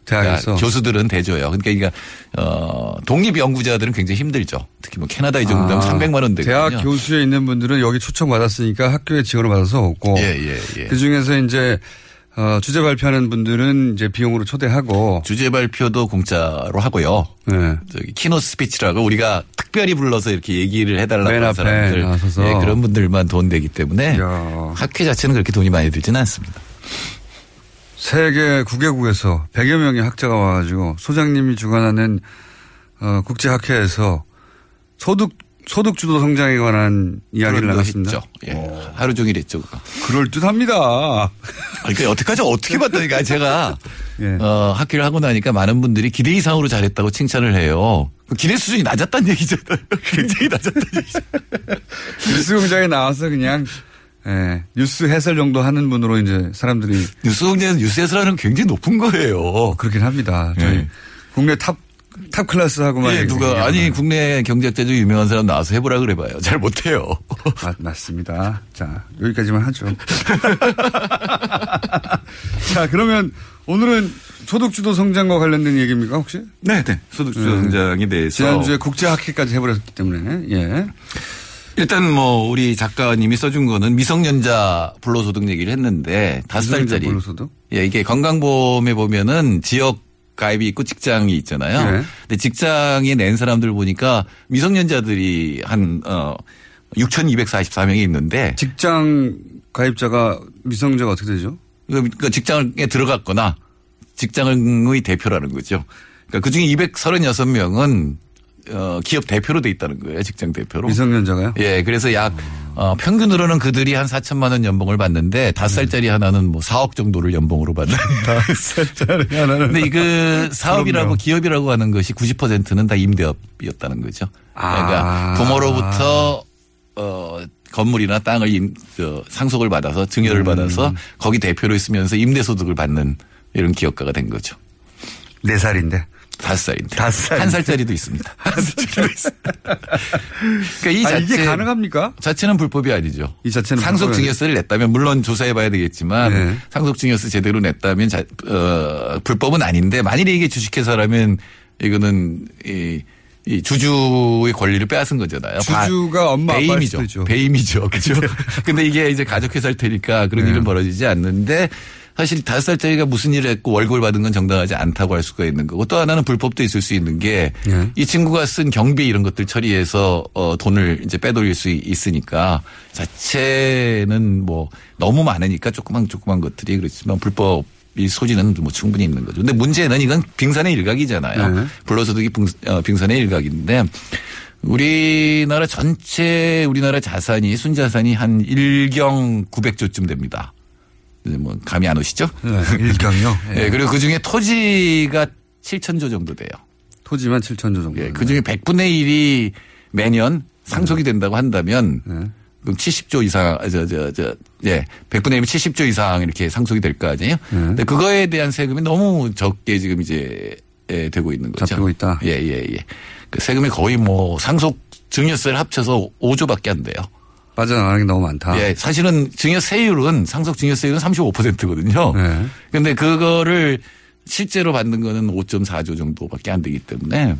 대학에서. 그러니까 교수들은 대줘요. 그러니까, 어, 독립 연구자들은 굉장히 힘들죠. 특히 뭐 캐나다 이 정도면 300만 원 되거든요. 아, 대학 교수에 있는 분들은 여기 초청 받았으니까 학교에 지원을 받아서 오고. 예, 예, 예. 그 중에서 이제 어, 주제 발표하는 분들은 이제 비용으로 초대하고. 주제 발표도 공짜로 하고요. 네. 저기 keynote speech라고 우리가 특별히 불러서 이렇게 얘기를 해달라고 맨 하는 사람들. 예, 그런 분들만 돈 내기 때문에 야. 학회 자체는 그렇게 돈이 많이 들지는 않습니다. 세계 9개국에서 100여 명의 학자가 와가지고 소장님이 주관하는 어, 국제학회에서 소득 소득 주도 성장에 관한 이야기를 나눴습니다. 예. 하루 종일 했죠. 그거. 그럴 듯합니다. 그러니까 여태까지 어떻게 봤다니까 제가 예. 어, 학회를 하고 나니까 많은 분들이 기대 이상으로 잘했다고 칭찬을 해요. 그 기대 수준이 낮았다는 얘기잖아요. 굉장히 낮았다는 얘기잖아요. 뉴스 공장에 나와서 그냥 예, 뉴스 해설 정도 하는 분으로 이제 사람들이 뉴스 공장에서 뉴스 해설하는 굉장히 높은 거예요. 그렇긴 합니다. 저희 예. 국내 top, top class하고만. 예, 누가 아니 국내 경제학자 중 유명한 사람 나와서 해보라 그래봐요. 잘 못해요. 맞, 맞습니다. 자, 여기까지만 하죠. 자, 그러면 오늘은 소득주도 성장과 관련된 얘기입니까, 혹시? 네, 네. 소득주도 네. 성장에 대해서 지난주에 국제학회까지 해버렸기 때문에, 예. 일단 뭐 우리 작가님이 써준 거는 미성년자 불로소득 얘기를 했는데 다섯 살짜리 불로소득? 예 이게 건강보험에 보면은 지역 가입이 있고 직장이 있잖아요. 네. 근데 직장에 낸 사람들 보니까 미성년자들이 한 어. 6,244명이 있는데 직장 가입자가 미성자가 어떻게 되죠? 그 직장에 들어갔거나 직장의 대표라는 거죠. 그러니까 그 중에 236명은 어, 기업 대표로 돼 있다는 거예요. 직장 대표로. 미성년자가요? 예, 그래서 약 어, 평균으로는 그들이 한 4천만 원 연봉을 받는데 다섯 살짜리 하나는 뭐 4억 정도를 연봉으로 받는. 다섯 살짜리 하나는. 근데 이그 사업이라고 그럼요. 기업이라고 하는 것이 90%는 다 임대업이었다는 거죠. 그러니까 아. 부모로부터 어 건물이나 땅을 임, 저, 상속을 받아서 증여를 음. 받아서 거기 대표로 있으면서 임대소득을 받는 이런 기업가가 된 거죠. 네 살인데. 다섯 살인데. 다섯 살인데. 한 살짜리도 있습니다. 한 살짜리도 있습니다. 그러니까 이 아, 자체 이게 가능합니까? 자체는 불법이 아니죠. 이 자체는 상속 불법이 증여세를 냈다면 물론 조사해 봐야 되겠지만 네. 상속 증여세 제대로 냈다면 자, 어, 불법은 아닌데 만일에 이게 주식회사라면 이거는 이, 이 주주의 권리를 빼앗은 거잖아요. 주주가 엄마, 배임이죠. 배임이죠. 그죠? 근데 이게 이제 가족회사일 테니까 그런 네. 일은 벌어지지 않는데 사실 다섯 살짜리가 무슨 일을 했고 월급을 받은 건 정당하지 않다고 할 수가 있는 거고 또 하나는 불법도 있을 수 있는 게이 네. 친구가 쓴 경비 이런 것들 처리해서 어 돈을 이제 빼돌릴 수 있으니까 자체는 뭐 너무 많으니까 조그만 조그만 것들이 그렇지만 불법 이 소지는 뭐 충분히 있는 거죠. 근데 문제는 이건 빙산의 일각이잖아요. 네. 불로소득이 빙- 어, 빙산의 일각인데 우리나라 전체 우리나라 자산이 순자산이 한 1경 900조쯤 됩니다. 뭐 감이 안 오시죠? 네, 일경요. 예, 그리고 그 중에 토지가 7천조 정도 돼요. 토지만 7천조 정도. 예, 그 중에 100분의 1이 매년 상속이 된다고 한다면 네. 그럼 70조 이상, 아, 저, 저, 저, 예, 100분의 1이면 70조 이상 이렇게 상속이 될 거 아니에요? 네. 근데 그거에 대한 세금이 너무 적게 지금 이제 예, 되고 있는 거죠. 잡히고 있다. 예, 예, 예. 그 세금이 거의 뭐 상속 증여세를 합쳐서 5조밖에 안 돼요. 빠져나가는 게 너무 많다. 예, 사실은 증여세율은 상속 증여세율은 35%거든요. 네. 근데 그거를 실제로 받는 거는 5.4조 정도밖에 안 되기 때문에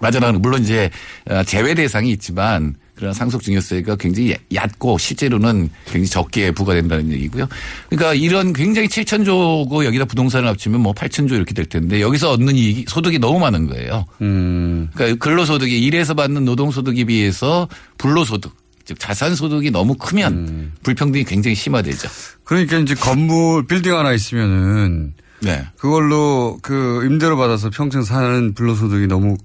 맞아나가는 물론 이제 어, 제외 대상이 있지만 그런 상속 증여세가 굉장히 얕고 실제로는 굉장히 적게 부과된다는 얘기고요. 그러니까 이런 굉장히 7천조고 여기다 부동산을 합치면 뭐 8천조 이렇게 될 텐데 여기서 얻는 이익이 소득이 너무 많은 거예요. 음. 그러니까 근로소득이 일해서 받는 노동소득에 비해서 불로소득 즉 자산 소득이 너무 크면 음. 불평등이 굉장히 심화되죠. 그러니까 이제 건물 빌딩 하나 있으면은 네. 그걸로 그 임대로 받아서 평생 사는 불로소득이 너무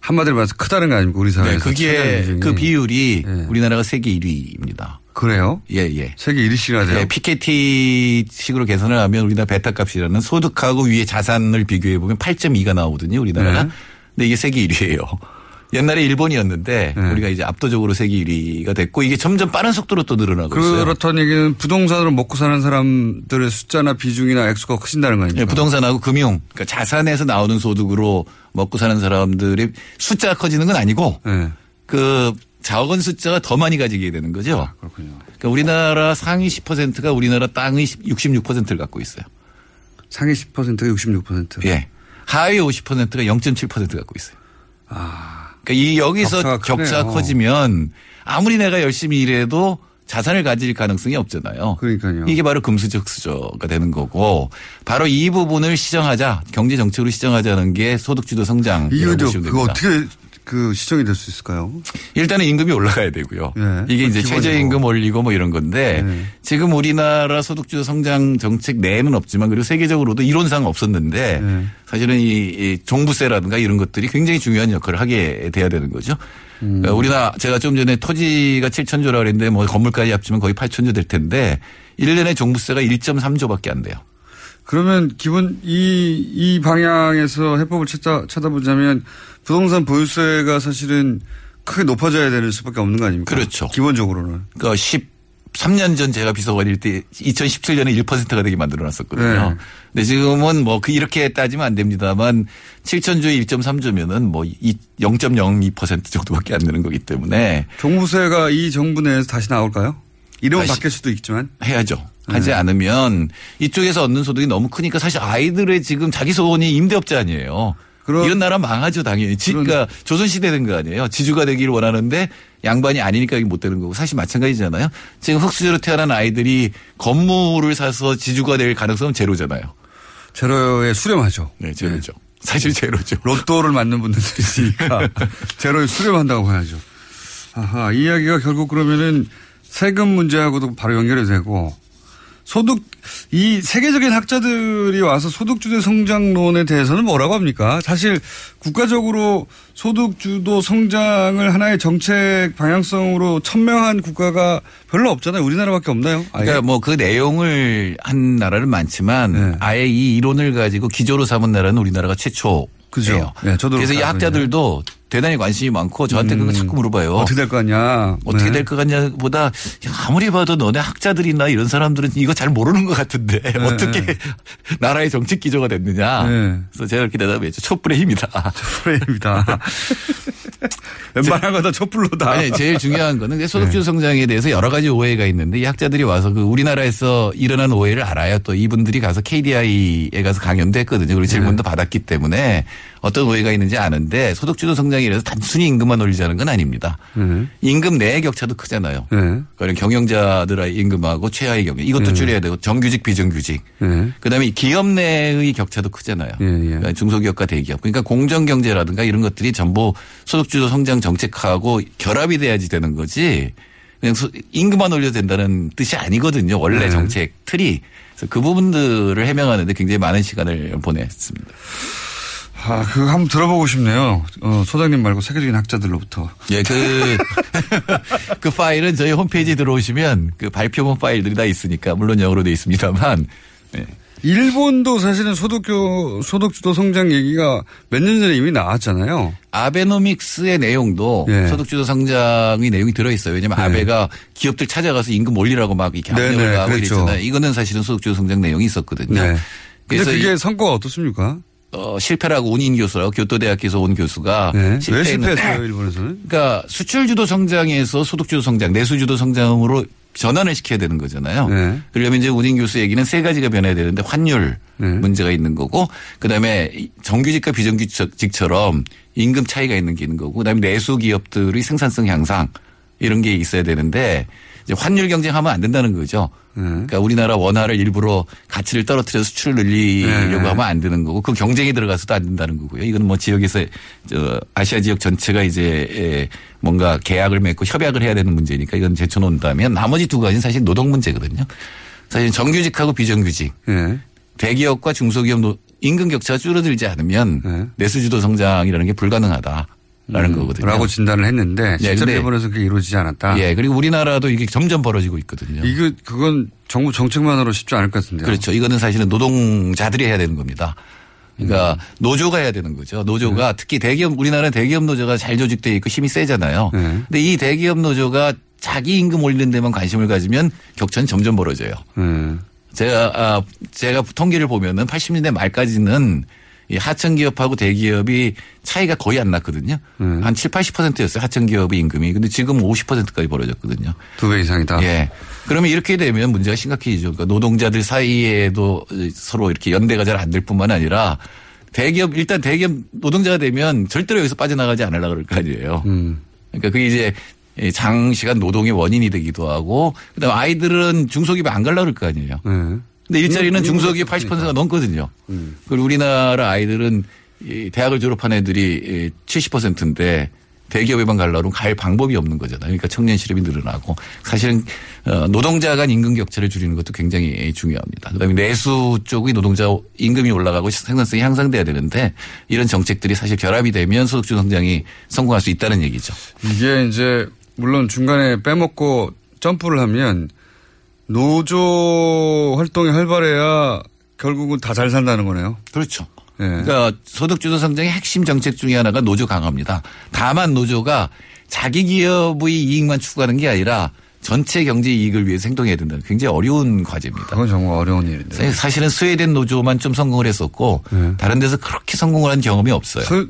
한마디로 말해서 크다는 거 아닙니까 우리 사회에서 네, 그게. 그 비율이 네. 우리나라가 세계 1위입니다. 그래요? 예, 예. 세계 1위씩이나 돼요. 네, PKT 식으로 계산을 하면 우리나라 베타값이라는 소득하고 위에 자산을 비교해 보면 8.2가 나오거든요, 우리나라가. 네. 근데 이게 세계 1위예요. 옛날에 일본이었는데 네. 우리가 이제 압도적으로 세계 1위가 됐고 이게 점점 빠른 속도로 또 늘어나고 있어요. 그렇다는 얘기는 부동산으로 먹고 사는 사람들의 숫자나 비중이나 액수가 크신다는 거 아닙니까? 예, 부동산하고 금융, 그러니까 자산에서 나오는 소득으로 먹고 사는 사람들이 숫자가 커지는 건 아니고 네. 그 자원 숫자가 더 많이 가지게 되는 거죠. 그렇군요. 그러니까 우리나라 상위 10%가 우리나라 땅의 66%를 갖고 있어요. 상위 10%가 66%. 예. 하위 50%가 0.7% 갖고 있어요. 아, 그러니까 이 여기서 격차가 격차가. 커지면 아무리 내가 열심히 일해도 자산을 가질 가능성이 없잖아요. 그러니까요. 이게 바로 금수저 수저가 되는 거고 바로 이 부분을 시정하자 경제 정책으로 시정하자는 게 소득주도 성장. 이거 그거 어떻게 그 시정이 될 수 있을까요? 일단은 임금이 올라가야 되고요. 네. 이게 이제 기본이고. 최저임금 올리고 뭐 이런 건데 네. 지금 우리나라 소득주도 성장 정책 내에는 없지만 그리고 세계적으로도 이론상 없었는데 네. 사실은 이, 이 종부세라든가 이런 것들이 굉장히 중요한 역할을 하게 돼야 되는 거죠. 음. 그러니까 우리나라 제가 좀 전에 토지가 7천조라 그랬는데 뭐 건물까지 합치면 거의 8천조 될 텐데 1년에 종부세가 1.3조밖에 안 돼요. 그러면 기본 이, 이 방향에서 해법을 찾아, 찾아보자면 부동산 보유세가 사실은 크게 높아져야 되는 수밖에 없는 거 아닙니까? 그렇죠. 기본적으로는. 그러니까 13년 전 제가 비서관일 때 2017년에 1%가 되게 만들어 놨었거든요. 네. 근데 지금은 뭐 그 이렇게 따지면 안 됩니다만 7천조에 1.3조면은 뭐 0.02% 정도밖에 안 되는 거기 때문에 종부세가 이 정부 내에서 다시 나올까요? 이름은 바뀔 수도 있지만. 해야죠. 하지 않으면 이쪽에서 얻는 소득이 너무 크니까 사실 아이들의 지금 자기 소원이 임대업자 아니에요. 이런 나라 망하죠 당연히. 지- 그러니까 조선시대 된 거 아니에요. 지주가 되기를 원하는데 양반이 아니니까 이게 못 되는 거고 사실 마찬가지잖아요. 지금 흑수저로 태어난 아이들이 건물을 사서 지주가 될 가능성은 제로잖아요. 제로에 수렴하죠. 네, 제로죠. 사실 제로죠. 로또를 맞는 분들도 있으니까 제로에 수렴한다고 봐야죠. 아하, 이 이야기가 결국 그러면은 세금 문제하고도 바로 연결이 되고 소득 이 세계적인 학자들이 와서 소득주도 성장론에 대해서는 뭐라고 합니까? 사실 국가적으로 소득주도 성장을 하나의 정책 방향성으로 천명한 국가가 별로 없잖아요. 우리나라밖에 없나요? 아예? 그러니까 뭐 그 내용을 한 나라는 많지만 네. 아예 이 이론을 가지고 기조로 삼은 나라는 우리나라가 최초예요. 그죠. 네, 저도 그래서 이 학자들도 대단히 관심이 많고 저한테 그거 자꾸 물어봐요. 어떻게 될거 같냐? 어떻게 네. 될것 같냐 보다 야, 아무리 봐도 너네 학자들이나 이런 사람들은 이거 잘 모르는 것 같은데 어떻게 나라의 정책 기조가 됐느냐. 네. 그래서 제가 이렇게 대답했죠. 촛불의 힘이다. 프레임이다. 웬만한 거다 촛불로다. 아니, 제일 중요한 거는 네. 소득주도 성장에 대해서 여러 가지 오해가 있는데 이 학자들이 와서 그 우리나라에서 일어난 오해를 알아요. 또 이분들이 가서 KDI에 가서 강연도 했거든요. 그리고 질문도 네. 받았기 때문에 어떤 오해가 있는지 아는데 소득주도 성장에 대해서 단순히 임금만 올리자는 건 아닙니다. 네. 임금 내의 격차도 크잖아요. 네. 그런 경영자들의 임금하고 최하의 경영 이것도 줄여야 되고 정규직 비정규직 네. 그다음에 이 기업 내의 격차도 크잖아요. 예, 예. 그러니까 중소기업과 대기업. 그러니까 공정 경제라든가 이런 것들이 전부 소득주도 성장 정책하고 결합이 돼야지 되는 거지. 그냥 소- 임금만 올려도 된다는 뜻이 아니거든요. 원래 네. 정책 틀이. 그래서 그 부분들을 해명하는데 굉장히 많은 시간을 보냈습니다. 아, 그거 한번 들어보고 싶네요. 어, 소장님 말고 세계적인 학자들로부터. 예, 그, 그 파일은 저희 홈페이지에 들어오시면 그 발표문 파일들이 다 있으니까 물론 영어로 돼 있습니다만 예. 일본도 사실은 소득교, 소득주도 성장 얘기가 몇 년 전에 이미 나왔잖아요. 아베노믹스의 내용도 예. 소득주도 성장의 내용이 들어있어요. 왜냐하면 네. 아베가 기업들 찾아가서 임금 올리라고 막 이렇게 네, 압력을 네, 가하고 그랬죠. 이랬잖아요. 이거는 사실은 소득주도 성장 내용이 있었거든요. 네. 근데 그래서 그게 이- 성과가 어떻습니까? 어, 실패라고 운인 교수라고 교토대학교에서 온 교수가 네. 왜 실패했는데 실패했어요, 일본에서는? 그러니까 수출주도 성장에서 소득주도 성장, 내수주도 성장으로 전환을 시켜야 되는 거잖아요. 네. 그러려면 이제 우진 교수 얘기는 세 가지가 변해야 되는데 환율 네. 문제가 있는 거고 그다음에 이 정규직과 비정규직처럼 임금 차이가 있는 게 있는 거고 그다음에 내수 기업들의 생산성 향상 이런 게 있어야 되는데 환율 경쟁하면 안 된다는 거죠. 네. 그러니까 우리나라 원화를 일부러 가치를 떨어뜨려서 수출을 늘리려고 네. 하면 안 되는 거고 그 경쟁이 들어가서도 안 된다는 거고요. 이건 뭐 지역에서 저 아시아 지역 전체가 이제 에 뭔가 계약을 맺고 협약을 해야 되는 문제니까 이건 제쳐놓는다면 나머지 두 가지는 사실 노동 문제거든요. 사실 정규직하고 비정규직 예. 대기업과 중소기업 노- 임금 격차가 줄어들지 않으면 네. 내수주도 성장이라는 게 불가능하다 라는 거거든요. 음, 라고 진단을 했는데 네, 실제로 근데- 일본에서 그게 이루어지지 않았다. 예, 그리고 우리나라도 이게 점점 벌어지고 있거든요. 이거 그건 정부 정책만으로 쉽지 않을 것 같은데요. 그렇죠. 이거는 사실은 노동자들이 해야 되는 겁니다. 그러니까 음. 노조가 해야 되는 거죠. 노조가 특히 대기업 우리나라 대기업 노조가 잘 조직돼 있고 힘이 세잖아요. 네. 근데 이 대기업 노조가 자기 임금 올리는 데만 관심을 가지면 격차는 점점 벌어져요. 예. 제가 아, 제가 통계를 보면은 80년대 말까지는 이 하청 기업하고 대기업이 차이가 거의 안 났거든요. 음. 한 7, 80%였어요. 하청 기업의 임금이. 근데 지금 50%까지 벌어졌거든요. 두 배 이상이다. 예. 그러면 이렇게 되면 문제가 심각해지죠. 그러니까 노동자들 사이에도 서로 이렇게 연대가 잘 안 될 뿐만 아니라 대기업 일단 대기업 노동자가 되면 절대로 여기서 빠져나가지 않으려고 그럴 거 아니에요. 음. 그러니까 그게 이제 장시간 노동의 원인이 되기도 하고 그다음에 아이들은 중소기업 안 가려고 그럴 거 아니에요. 예. 근데 일자리는 음, 중소기업 이건 80%가 넘거든요. 음. 그리고 우리나라 아이들은 이 대학을 졸업한 애들이 70%인데 대기업에만 가려면 갈 방법이 없는 거잖아요. 그러니까 청년 실업이 늘어나고 사실은 어, 노동자 간 임금 격차를 줄이는 것도 굉장히 중요합니다. 그다음에 내수 쪽의 노동자 임금이 올라가고 생산성이 향상돼야 되는데 이런 정책들이 사실 결합이 되면 소득주도 성장이 성공할 수 있다는 얘기죠. 이게 이제 물론 중간에 빼먹고 점프를 하면 노조 활동이 활발해야 결국은 다 잘 산다는 거네요. 그렇죠. 예. 그러니까 소득주도 성장의 핵심 정책 중에 하나가 노조 강화입니다. 다만 노조가 자기 기업의 이익만 추구하는 게 아니라 전체 경제 이익을 위해서 행동해야 된다는 굉장히 어려운 과제입니다. 그건 정말 어려운 일인데. 사실은 스웨덴 노조만 좀 성공을 했었고 네. 다른 데서 그렇게 성공을 한 경험이 없어요. 스-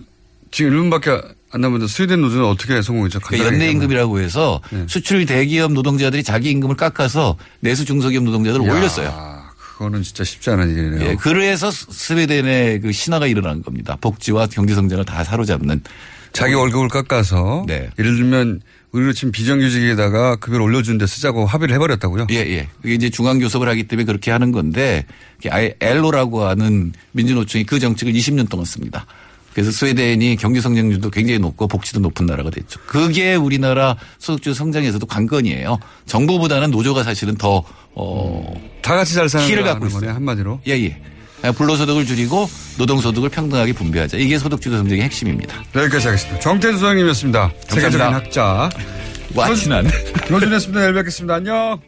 지금 1분밖에 안 남았는데 스웨덴 노조는 어떻게 성공했죠? 그러니까 연내 임금이라고 해서 네. 수출 대기업 노동자들이 자기 임금을 깎아서 내수 중소기업 노동자들을 이야, 올렸어요. 그거는 진짜 쉽지 않은 일이네요. 예, 그래서 스- 스웨덴의 그 신화가 일어난 겁니다. 복지와 경제 성장을 다 사로잡는 자기 월급을 깎아서 네. 예를 들면 우리로 지금 비정규직에다가 급여를 올려주는데 쓰자고 합의를 해버렸다고요? 예, 예. 그게 이제 중앙교섭을 하기 때문에 그렇게 하는 건데, 아예 엘로라고 하는 민주노총이 그 정책을 20년 동안 씁니다. 그래서 스웨덴이 경제 성장률도 굉장히 높고 복지도 높은 나라가 됐죠. 그게 우리나라 소득주 성장에서도 관건이에요. 정부보다는 노조가 사실은 더, 어, 다 같이 잘 사는 키를 갖고 있어요. 거네, 한마디로. 예, 예. 불로소득을 줄이고 노동소득을 평등하게 분배하자. 이게 소득주도 성장의 핵심입니다. 여기까지 하겠습니다. 정태수 소장님이었습니다. 세계적인 학자. 와, 친한. 노준이었습니다. 내일 뵙겠습니다. 안녕.